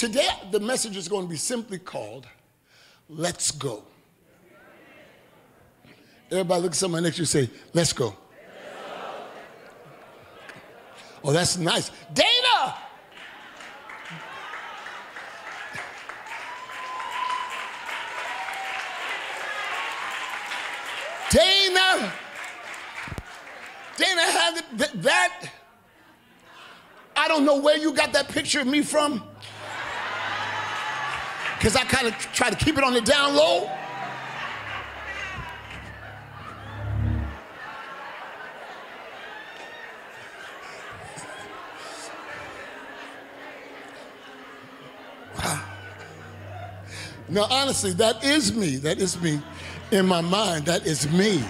today, the message is going to be simply called Let's Go. Everybody look at somebody next to you say, Let's go. Oh, that's nice. Dana! Dana! Dana had that. I don't know where you got that picture of me from. Because I kind of try to keep it on the down low. Now, honestly, that is me. That is me in my mind. That is me.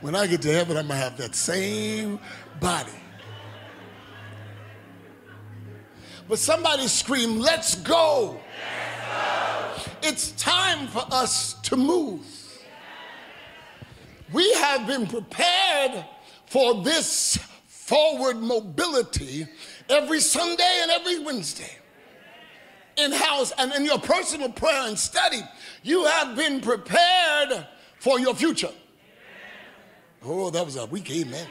When I get to heaven, I'm going to have that same body. But somebody scream, Let's go. Let's go. It's time for us to move. We have been prepared for this forward mobility every Sunday and every Wednesday in house and in your personal prayer and study, you have been prepared for your future. Oh, that was a weak amen.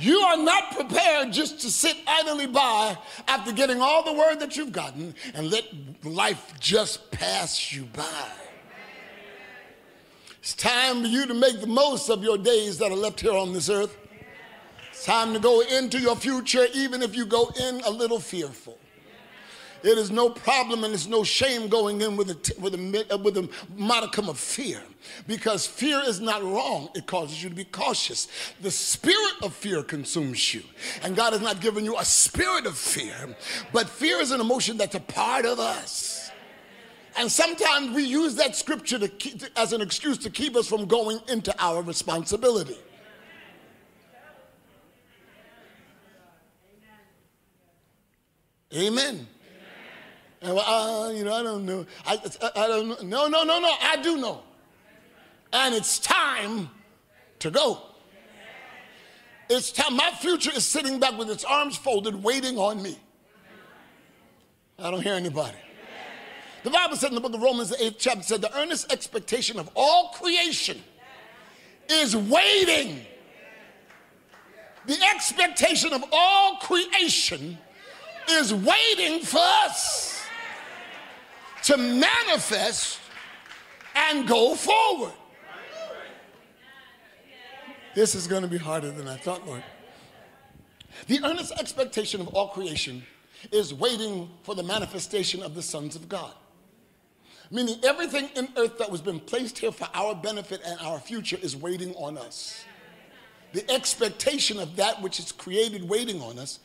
You are not prepared just to sit idly by after getting all the word that you've gotten and let life just pass you by. It's time for you to make the most of your days that are left here on this earth. It's time to go into your future, even if you go in a little fearful. It is no problem and it's no shame going in with a, with a, uh, with a modicum of fear because fear is not wrong. It causes you to be cautious. The spirit of fear consumes you. And God has not given you a spirit of fear, but fear is an emotion that's a part of us. And sometimes we use that scripture to keep, as an excuse to keep us from going into our responsibility. Amen. And uh, you know, I don't know. I, I, don't know. No, no, no, no. I do know. And it's time to go. It's time. My future is sitting back with its arms folded, waiting on me. I don't hear anybody. The Bible said in the book of Romans, the eighth chapter, said the earnest expectation of all creation is waiting. The expectation of all creation is waiting for us to manifest and go forward. This is going to be harder than I thought, Lord. The earnest expectation of all creation is waiting for the manifestation of the sons of God. Meaning everything in earth that was been placed here for our benefit and our future is waiting on us. The expectation of that which is created waiting on us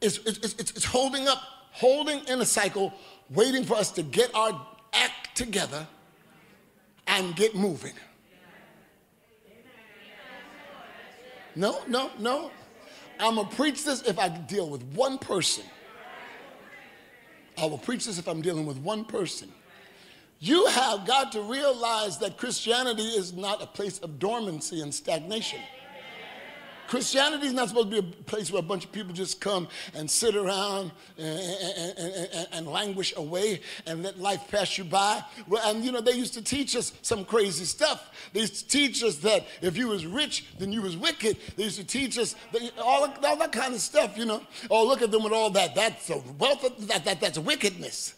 is, is, is, is holding up, holding in a cycle, waiting for us to get our act together and get moving. No, no, no. I'm going to preach this if I deal with one person. I will preach this if I'm dealing with one person. You have got to realize that Christianity is not a place of dormancy and stagnation. Christianity is not supposed to be a place where a bunch of people just come and sit around and, and, and, and, languish away and let life pass you by. Well, and you know, they used to teach us some crazy stuff. They used to teach us that if you was rich, then you was wicked. They used to teach us that, all, all that kind of stuff, you know. Oh, look at them with all that. That's a wealth of, that, that, that's wickedness.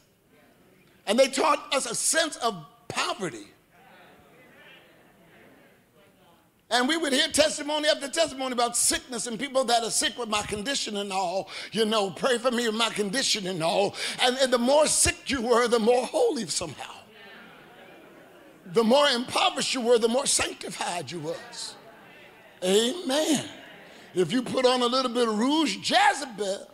And they taught us a sense of poverty. And we would hear testimony after testimony about sickness and people that are sick with my condition and all. You know, pray for me with my condition and all. And, and the more sick you were, the more holy somehow. The more impoverished you were, the more sanctified you was. Amen. If you put on a little bit of rouge, Jezebel.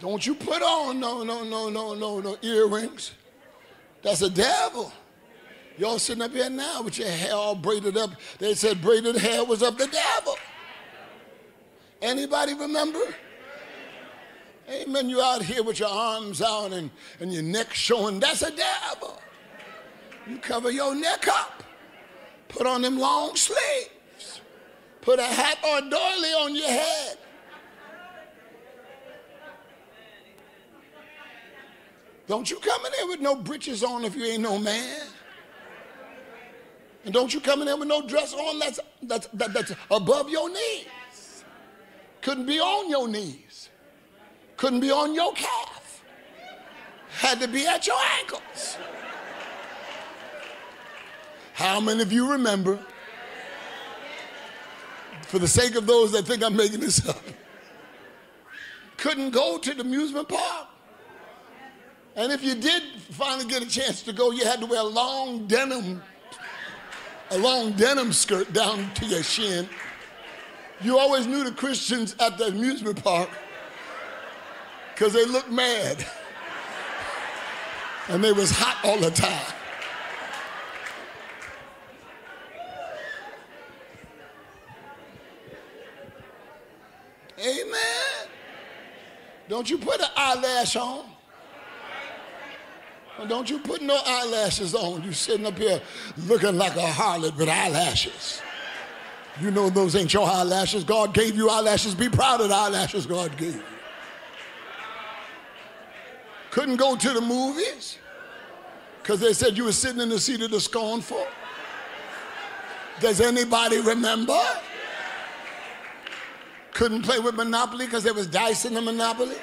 Don't you put on no, no, no, no, no, no earrings. That's a devil. Y'all sitting up here now with your hair all braided up. They said braided hair was of the devil. Anybody remember? Amen. You out here with your arms out and, and your neck showing. That's a devil. You cover your neck up. Put on them long sleeves. Put a hat or a doily on your head. Don't you come in here with no breeches on if you ain't no man. And don't you come in here with no dress on that's, that's, that, that's above your knees. Couldn't be on your knees. Couldn't be on your calf. Had to be at your ankles. How many of you remember, for the sake of those that think I'm making this up, couldn't go to the amusement park? And if you did finally get a chance to go, you had to wear long denim a long denim skirt down to your shin. You always knew the Christians at the amusement park because they looked mad and they was hot all the time. Amen. Don't you put an eyelash on. Well, don't you put no eyelashes on. You sitting up here looking like a harlot with eyelashes. You know those ain't your eyelashes. God gave you eyelashes. Be proud of the eyelashes God gave you. Couldn't go to the movies because they said you were sitting in the seat of the scornful. Does anybody remember? Couldn't play with Monopoly because there was dice in the Monopoly.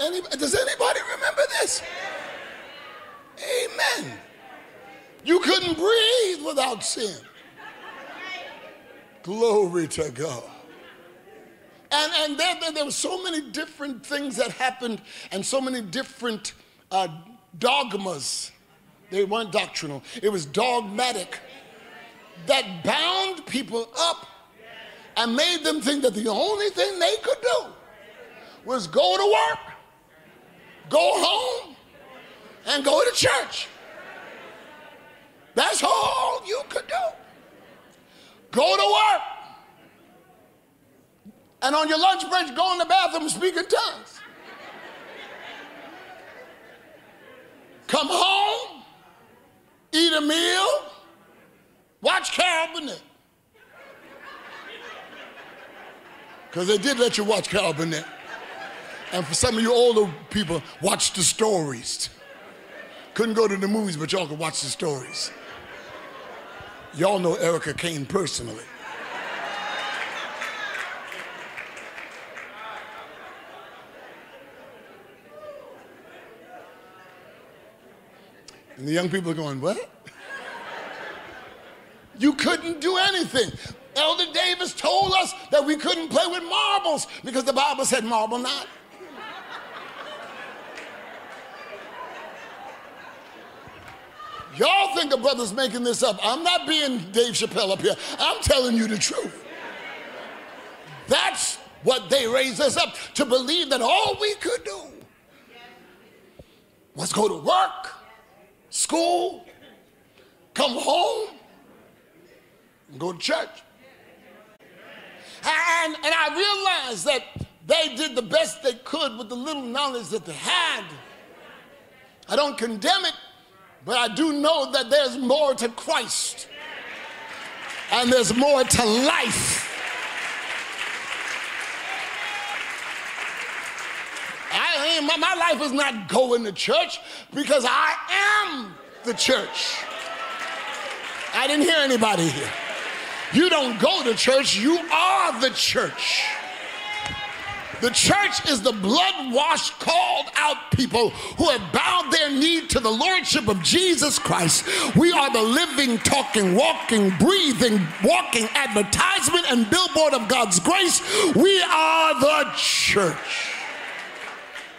Anybody, does anybody remember this? Amen. You couldn't breathe without sin. Glory to God. And, and there, there, there were so many different things that happened and so many different uh, dogmas. They weren't doctrinal, it was dogmatic that bound people up and made them think that the only thing they could do was go to work go home and go to church. That's all you could do. Go to work. And on your lunch break, go in the bathroom and speak in tongues. Come home, eat a meal, watch Carol Burnett. Because they did let you watch Carol Burnett. And for some of you older people, watch the stories. Couldn't go to the movies, but y'all could watch the stories. Y'all know Erica Kane personally. And the young people are going, What? You couldn't do anything. Elder Davis told us that we couldn't play with marbles because the Bible said marble not. Y'all think a brother's making this up. I'm not being Dave Chappelle up here. I'm telling you the truth. That's what they raised us up to believe that all we could do was go to work, school, come home, and go to church. And, and I realized that they did the best they could with the little knowledge that they had. I don't condemn it but I do know that there's more to Christ and there's more to life. I my, my life is not going to church because I am the church. I didn't hear anybody here. You don't go to church, you are the church. The church is the blood washed, called out people who have bowed their knee to the lordship of Jesus Christ. We are the living, talking, walking, breathing, walking advertisement and billboard of God's grace. We are the church.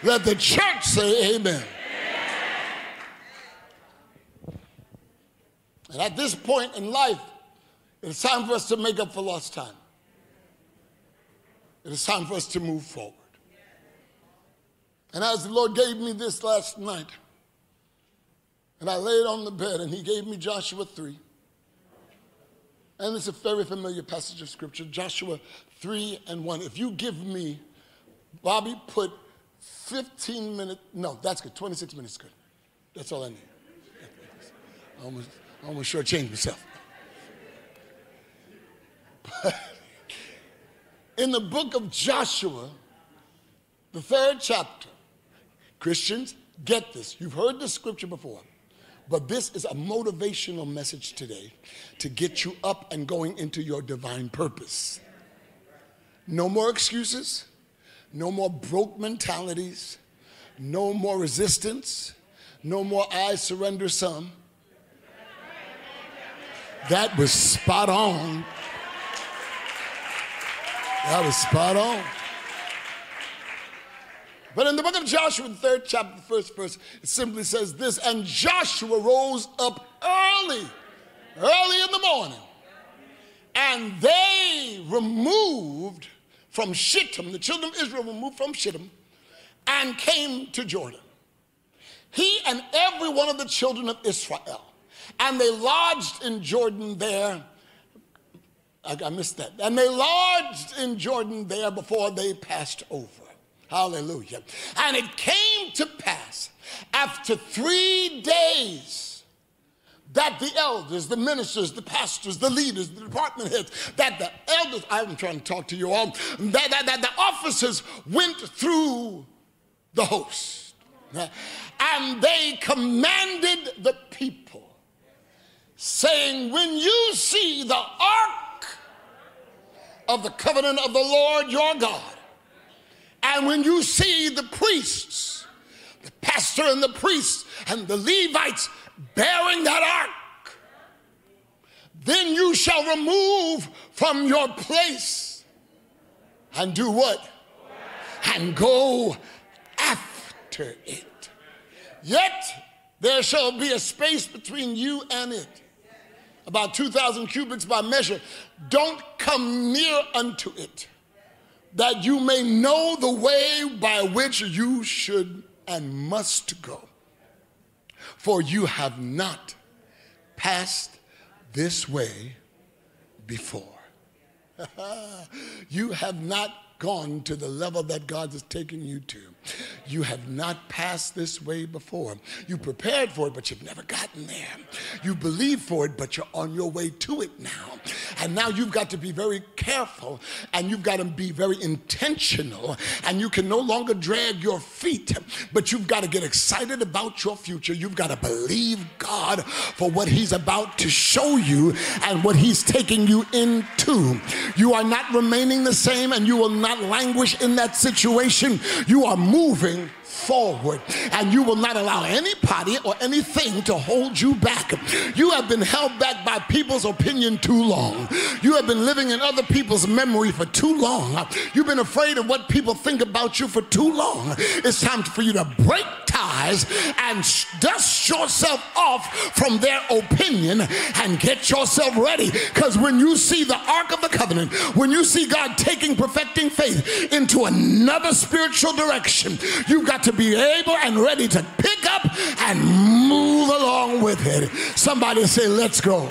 Let the church say amen. And at this point in life, it's time for us to make up for lost time. It is time for us to move forward. And as the Lord gave me this last night, and I laid on the bed, and He gave me Joshua 3. And it's a very familiar passage of scripture, Joshua 3 and 1. If you give me, Bobby, put 15 minutes, no, that's good, 26 minutes good. That's all I need. I almost, I almost shortchanged myself. But in the book of Joshua, the third chapter, Christians, get this. You've heard this scripture before. But this is a motivational message today to get you up and going into your divine purpose. No more excuses, no more broke mentalities, no more resistance, no more I surrender some. That was spot on. That was spot on. But in the book of Joshua, the third chapter, the first verse, it simply says this And Joshua rose up early, early in the morning, and they removed from Shittim, the children of Israel removed from Shittim, and came to Jordan. He and every one of the children of Israel. And they lodged in Jordan there. I, I missed that. And they lodged in Jordan there before they passed over. Hallelujah. And it came to pass after three days that the elders, the ministers, the pastors, the leaders, the department heads, that the elders, I'm trying to talk to you all, that, that, that the officers went through the host. And they commanded the people, saying, When you see the ark of the covenant of the Lord your God, and when you see the priests, the pastor and the priests and the Levites bearing that ark, then you shall remove from your place and do what? And go after it. Yet there shall be a space between you and it, about 2,000 cubits by measure. Don't come near unto it that you may know the way by which you should and must go. For you have not passed this way before. you have not gone to the level that God has taken you to. You have not passed this way before. You prepared for it, but you've never gotten there. You believe for it, but you're on your way to it now. And now you've got to be very careful and you've got to be very intentional. And you can no longer drag your feet, but you've got to get excited about your future. You've got to believe God for what He's about to show you and what He's taking you into. You are not remaining the same and you will not languish in that situation. You are moving forward and you will not allow anybody or anything to hold you back. You have been held back by people's opinion too long. You have been living in other people's memory for too long. You've been afraid of what people think about you for too long. It's time for you to break ties and dust yourself off from their opinion and get yourself ready. Because when you see the Ark of the Covenant, when you see God taking perfecting faith into another spiritual direction, you've got to be able and ready to pick up and move along with it. Somebody say, Let's go.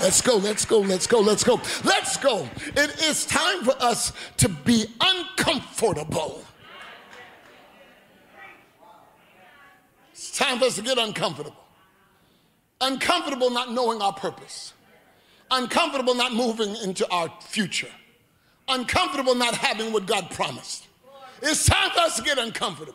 Let's go, let's go, let's go, let's go, let's go. It is time for us to be uncomfortable. It's time for us to get uncomfortable. Uncomfortable not knowing our purpose. Uncomfortable not moving into our future. Uncomfortable not having what God promised. It's time for us to get uncomfortable.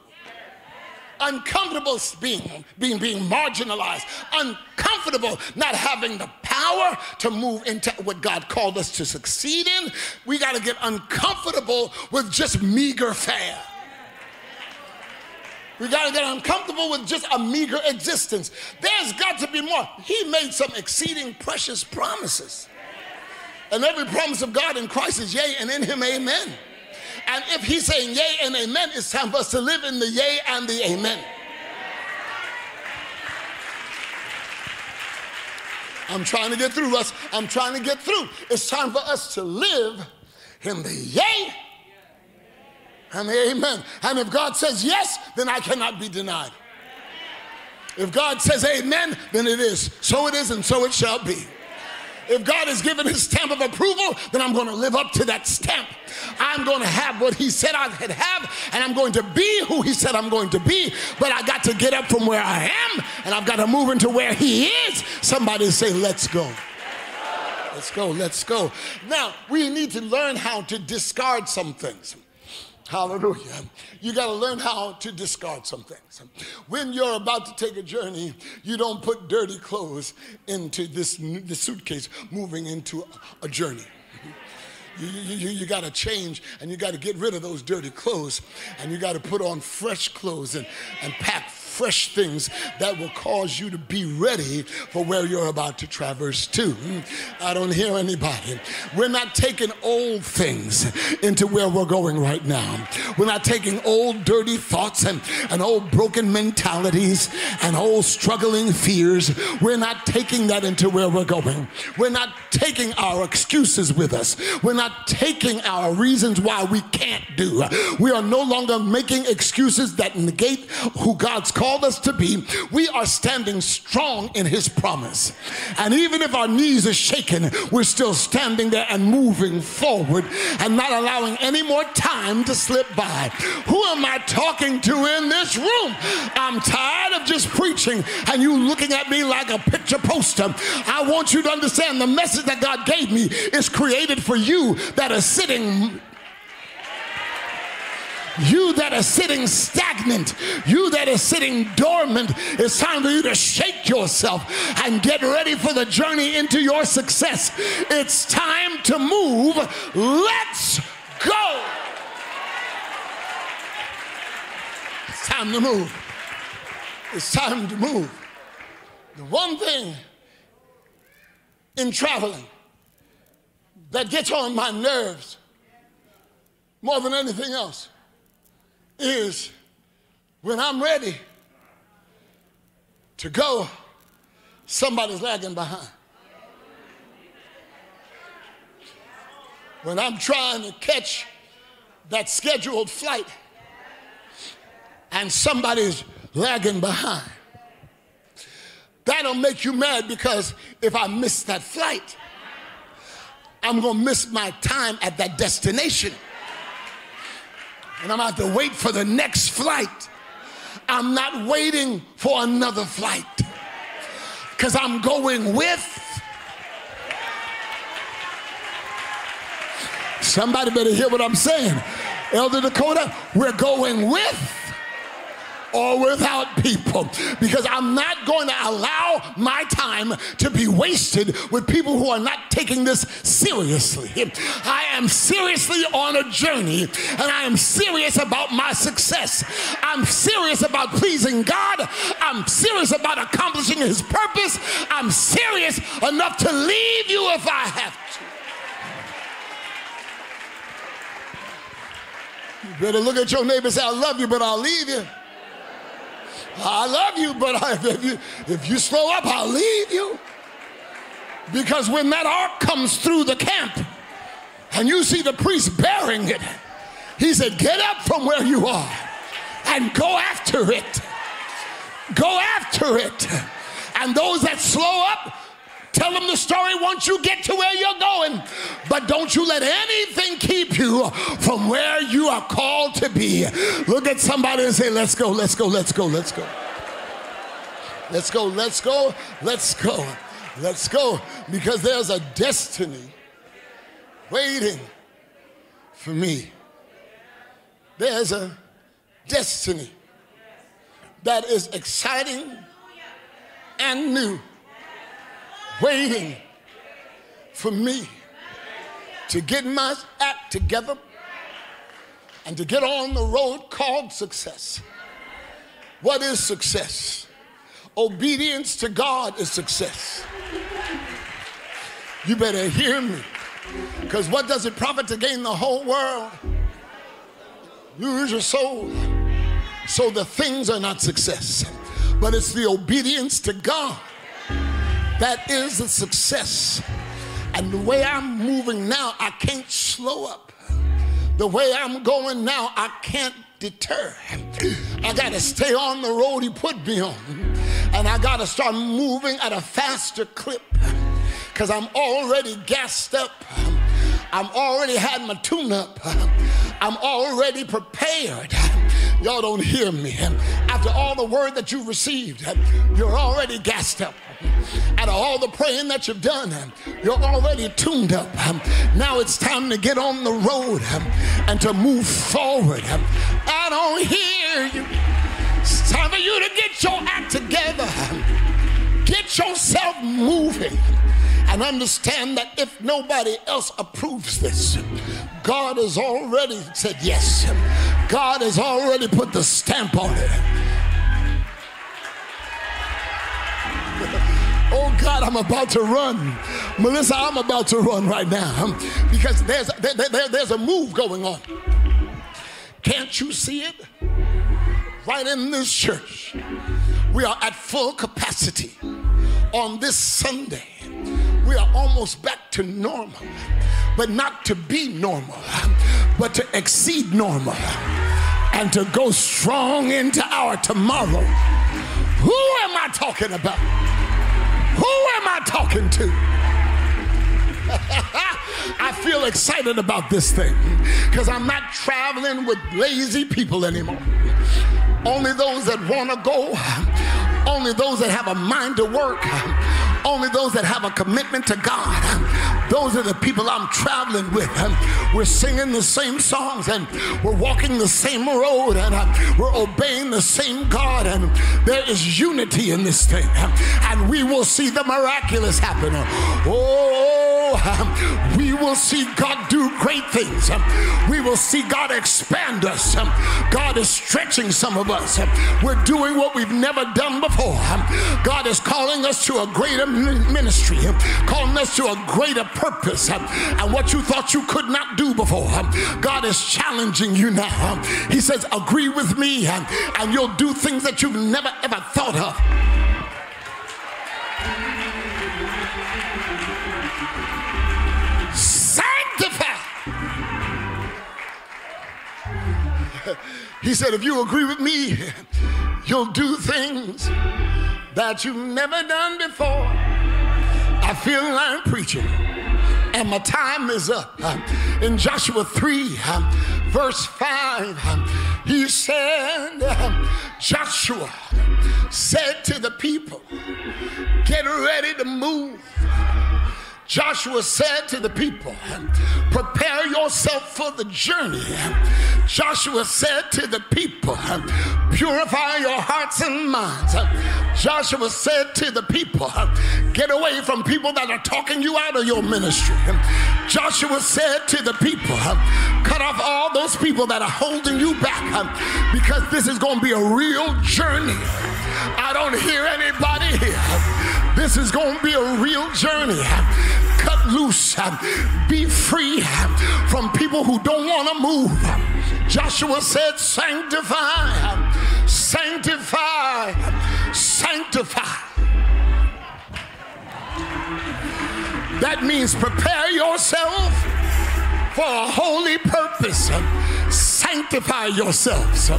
Uncomfortable being, being, being marginalized, uncomfortable not having the power to move into what God called us to succeed in. We got to get uncomfortable with just meager fare. We got to get uncomfortable with just a meager existence. There's got to be more. He made some exceeding precious promises. And every promise of God in Christ is yea, and in him, amen. And if he's saying yea and amen, it's time for us to live in the yea and the amen. I'm trying to get through us. I'm trying to get through. It's time for us to live in the yea and the amen. And if God says yes, then I cannot be denied. If God says amen, then it is. So it is, and so it shall be. If God has given his stamp of approval, then I'm going to live up to that stamp. I'm going to have what he said I could have, and I'm going to be who he said I'm going to be. But I got to get up from where I am, and I've got to move into where he is. Somebody say, Let's go. Let's go, let's go. Now, we need to learn how to discard some things. Hallelujah. You got to learn how to discard some things. When you're about to take a journey, you don't put dirty clothes into this, this suitcase moving into a journey. You, you, you got to change and you got to get rid of those dirty clothes and you got to put on fresh clothes and, and pack fresh things that will cause you to be ready for where you're about to traverse to. I don't hear anybody. We're not taking old things into where we're going right now. We're not taking old dirty thoughts and, and old broken mentalities and old struggling fears. We're not taking that into where we're going. We're not taking our excuses with us. We're not taking our reasons why we can't do. We are no longer making excuses that negate who God's called us to be, we are standing strong in his promise. And even if our knees are shaking, we're still standing there and moving forward and not allowing any more time to slip by. Who am I talking to in this room? I'm tired of just preaching and you looking at me like a picture poster. I want you to understand the message that God gave me is created for you that are sitting you that are sitting stagnant, you that are sitting dormant, it's time for you to shake yourself and get ready for the journey into your success. It's time to move. Let's go. It's time to move. It's time to move. The one thing in traveling that gets on my nerves more than anything else is when I'm ready to go, somebody's lagging behind. When I'm trying to catch that scheduled flight and somebody's lagging behind. That'll make you mad because if I miss that flight, I'm gonna miss my time at that destination and I'm going to have to wait for the next flight. I'm not waiting for another flight because I'm going with. Somebody better hear what I'm saying. Elder Dakota, we're going with or without people because I'm not going to allow my time to be wasted with people who are not taking this seriously. I am seriously on a journey and I am serious about my success. I'm serious about pleasing God. I'm serious about accomplishing His purpose. I'm serious enough to leave you if I have to. You better look at your neighbor and say, I love you, but I'll leave you. I love you, but if you, if you slow up, I'll leave you. Because when that ark comes through the camp and you see the priest bearing it, he said, Get up from where you are and go after it. Go after it. And those that slow up, Tell them the story once you get to where you're going. But don't you let anything keep you from where you are called to be. Look at somebody and say, Let's go, let's go, let's go, let's go. Let's go, let's go, let's go, let's go. Because there's a destiny waiting for me. There's a destiny that is exciting and new waiting for me to get my act together and to get on the road called success. What is success? Obedience to God is success. You better hear me. Because what does it profit to gain the whole world? Lose your soul. So the things are not success, but it's the obedience to God that is a success. And the way I'm moving now, I can't slow up. The way I'm going now, I can't deter. I got to stay on the road he put me on. And I got to start moving at a faster clip because I'm already gassed up. I'm already had my tune up. I'm already prepared. Y'all don't hear me. After all the word that you've received, you're already gassed up. Out of all the praying that you've done, you're already tuned up. Now it's time to get on the road and to move forward. I don't hear you. It's time for you to get your act together. Get yourself moving and understand that if nobody else approves this, God has already said yes. God has already put the stamp on it. Oh God, I'm about to run. Melissa, I'm about to run right now because there's, there, there, there's a move going on. Can't you see it? Right in this church, we are at full capacity on this Sunday we are almost back to normal, but not to be normal, but to exceed normal and to go strong into our tomorrow. Who am I talking about? Who am I talking to? I feel excited about this thing because I'm not traveling with lazy people anymore. Only those that want to go, only those that have a mind to work, only those that have a commitment to God. Those are the people I'm traveling with. We're singing the same songs and we're walking the same road and we're obeying the same God. And there is unity in this thing. And we will see the miraculous happen. Oh, we will see God do great things. We will see God expand us. God is stretching some of us. We're doing what we've never done before. God is calling us to a greater ministry, calling us to a greater purpose. And what you thought you could not do before, God is challenging you now. He says, Agree with me, and you'll do things that you've never ever thought of. He said, If you agree with me, you'll do things that you've never done before. I feel like I'm preaching, and my time is up. Uh, in Joshua 3, uh, verse 5, uh, he said, Joshua said to the people, Get ready to move Joshua said to the people, Prepare yourself for the journey. Joshua said to the people, Purify your hearts and minds. Joshua said to the people, Get away from people that are talking you out of your ministry. Joshua said to the people, Cut off all those people that are holding you back because this is going to be a real journey. I don't hear anybody here. This is going to be a real journey. Cut loose, be free from people who don't want to move. Joshua said, Sanctify, sanctify, sanctify. That means prepare yourself for a holy purpose. Sanctify yourselves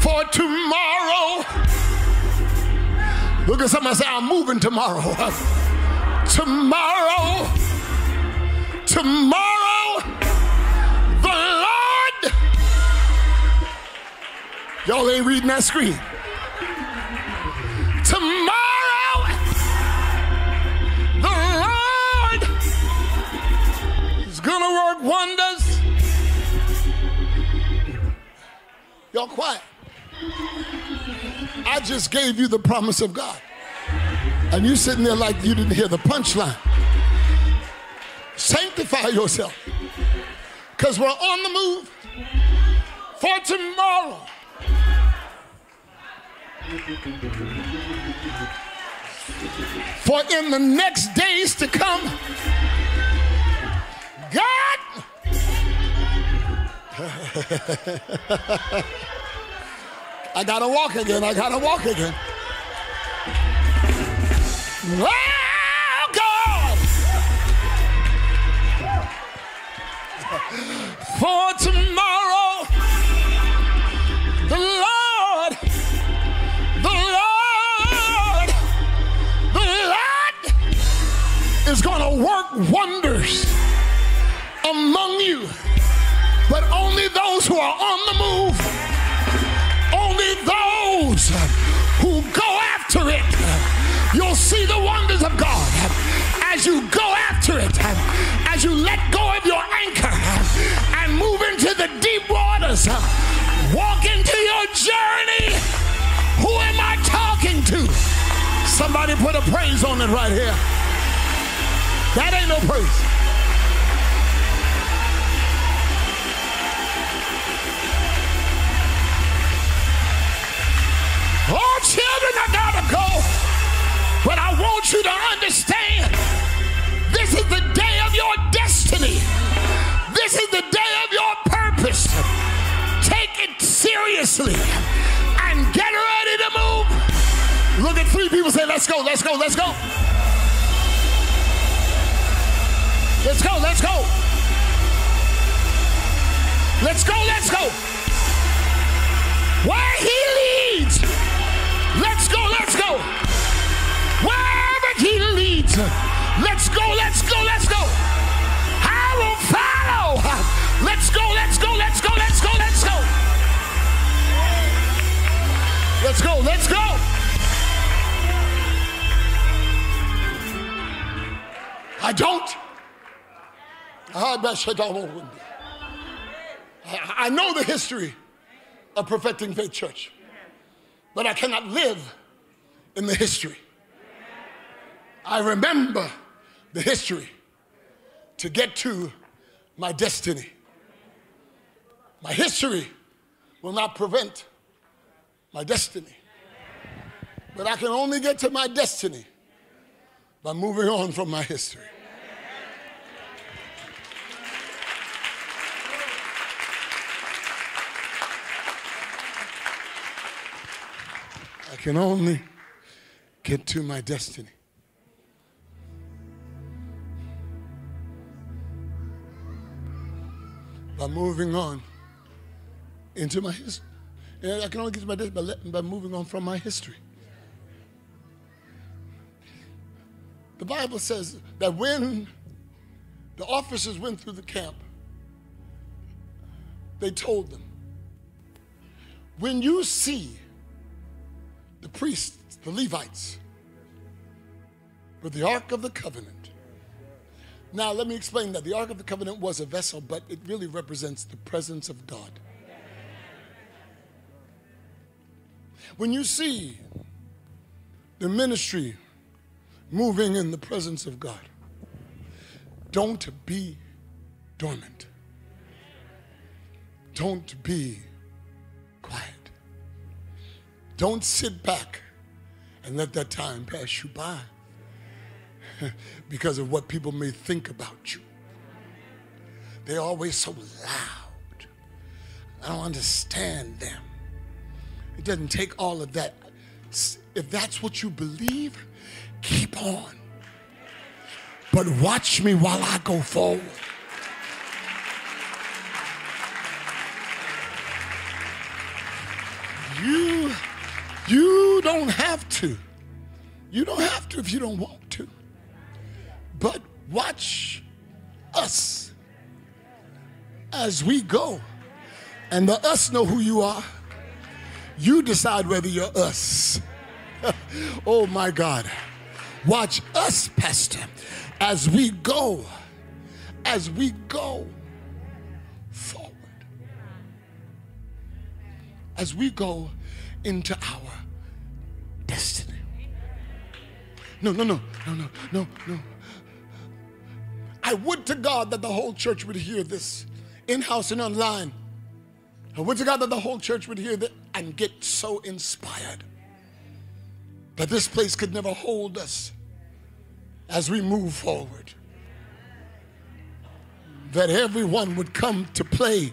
for tomorrow Look at somebody say, I'm moving tomorrow. tomorrow, tomorrow, the Lord. Y'all ain't reading that screen. Tomorrow, the Lord is gonna work wonders. Y'all quiet. I just gave you the promise of God. And you sitting there like you didn't hear the punchline. Sanctify yourself. Because we're on the move for tomorrow. For in the next days to come, God. I gotta walk again. I gotta walk again. Well, God, for tomorrow, the Lord, the Lord, the Lord is gonna work wonders among you, but only those who are on the move, of God as you go after it, as you let go of your anchor and move into the deep waters. Walk into your journey. Who am I talking to? Somebody put a praise on it right here. That ain't no praise. Oh, children, I you to understand this is the day of your destiny. This is the day of your purpose. Take it seriously and get ready to move. Look at three people say, Let's go, let's go, let's go. Let's go, let's go. Let's go, let's go. Where he leads, let's go, let's go, let's go. I will follow. Let's go, let's go, let's go, let's go, let's go. Let's go, let's go. I don't. I I know the history of Perfecting Faith Church, but I cannot live in the history. I remember the history to get to my destiny. My history will not prevent my destiny. But I can only get to my destiny by moving on from my history. I can only get to my destiny. By moving on into my history. And I can only get to my death by, by moving on from my history. The Bible says that when the officers went through the camp, they told them, when you see the priests, the Levites, with the Ark of the Covenant. Now, let me explain that. The Ark of the Covenant was a vessel, but it really represents the presence of God. When you see the ministry moving in the presence of God, don't be dormant. Don't be quiet. Don't sit back and let that time pass you by because of what people may think about you. They're always so loud. I don't understand them. It doesn't take all of that. If that's what you believe, keep on. But watch me while I go forward. You you don't have to. You don't have to if you don't want. But watch us as we go. And the us know who you are. You decide whether you're us. oh my God. Watch us, Pastor, as we go, as we go forward. As we go into our destiny. No, no, no, no, no, no, no. I would to God that the whole church would hear this in house and online. I would to God that the whole church would hear that and get so inspired that this place could never hold us as we move forward. That everyone would come to play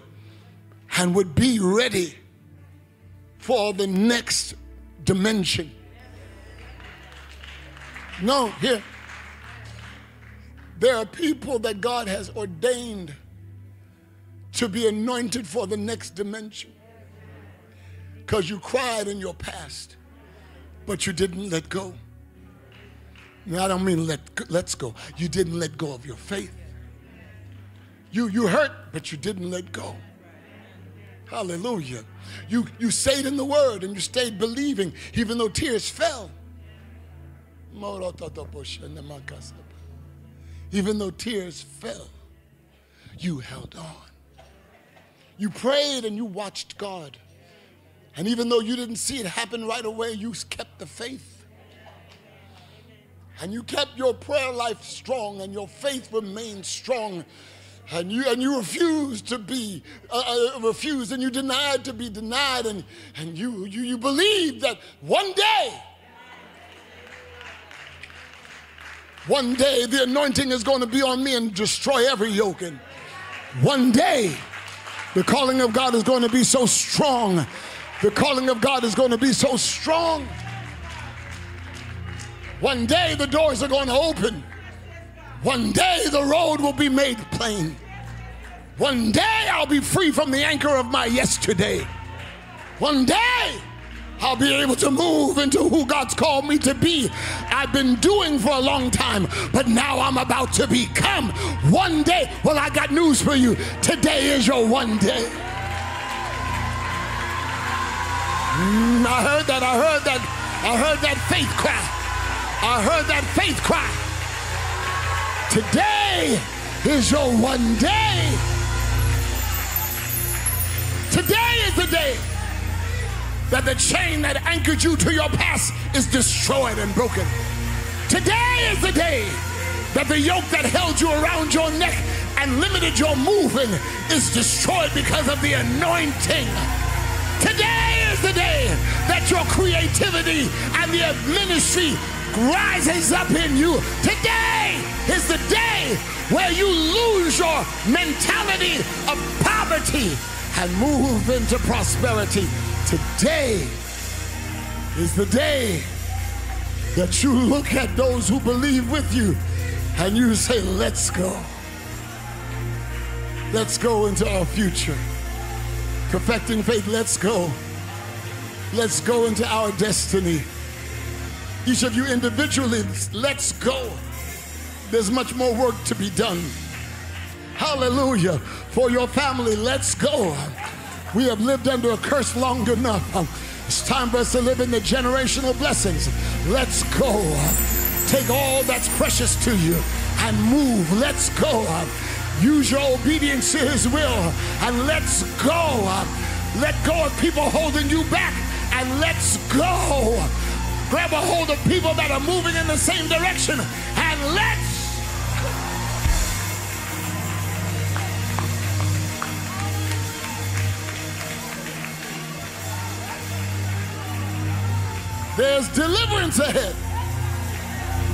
and would be ready for the next dimension. No, here. There are people that God has ordained to be anointed for the next dimension. Because you cried in your past, but you didn't let go. No, I don't mean let let's go. You didn't let go of your faith. You you hurt, but you didn't let go. Hallelujah. You you stayed in the word and you stayed believing even though tears fell. Even though tears fell, you held on. You prayed and you watched God. And even though you didn't see it happen right away, you kept the faith. And you kept your prayer life strong and your faith remained strong. And you, and you refused to be uh, uh, refused and you denied to be denied and, and you, you, you believed that one day one day the anointing is going to be on me and destroy every yoke and one day the calling of God is going to be so strong the calling of God is going to be so strong. One day the doors are going to open. One day the road will be made plain. One day I'll be free from the anchor of my yesterday. One day I'll be able to move into who God's called me to be. I've been doing for a long time, but now I'm about to become. One day, well, I got news for you. Today is your one day. Mm, I heard that. I heard that. I heard that faith cry. I heard that faith cry. Today is your one day. Today is the day that the chain that anchored you to your past is destroyed and broken. Today is the day that the yoke that held you around your neck and limited your moving is destroyed because of the anointing. Today is the day that your creativity and the ministry rises up in you. Today is the day where you lose your mentality of poverty and move into prosperity. Today is the day that you look at those who believe with you and you say, Let's go. Let's go into our future. Perfecting faith, let's go. Let's go into our destiny. Each of you individually, let's go. There's much more work to be done. Hallelujah. For your family, let's go. We have lived under a curse long enough. It's time for us to live in the generational blessings. Let's go. Take all that's precious to you and move. Let's go. Use your obedience to his will and let's go. Let go of people holding you back and let's go. Grab a hold of people that are moving in the same direction and let's There's deliverance ahead.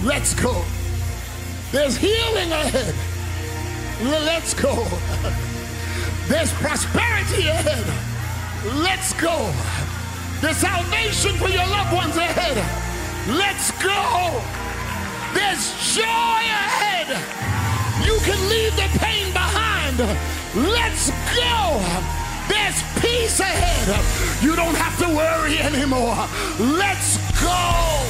Let's go. There's healing ahead. Let's go. There's prosperity ahead. Let's go. There's salvation for your loved ones ahead. Let's go. There's joy ahead. You can leave the pain behind. Let's go. There's peace ahead. You don't have to worry anymore. Let's go.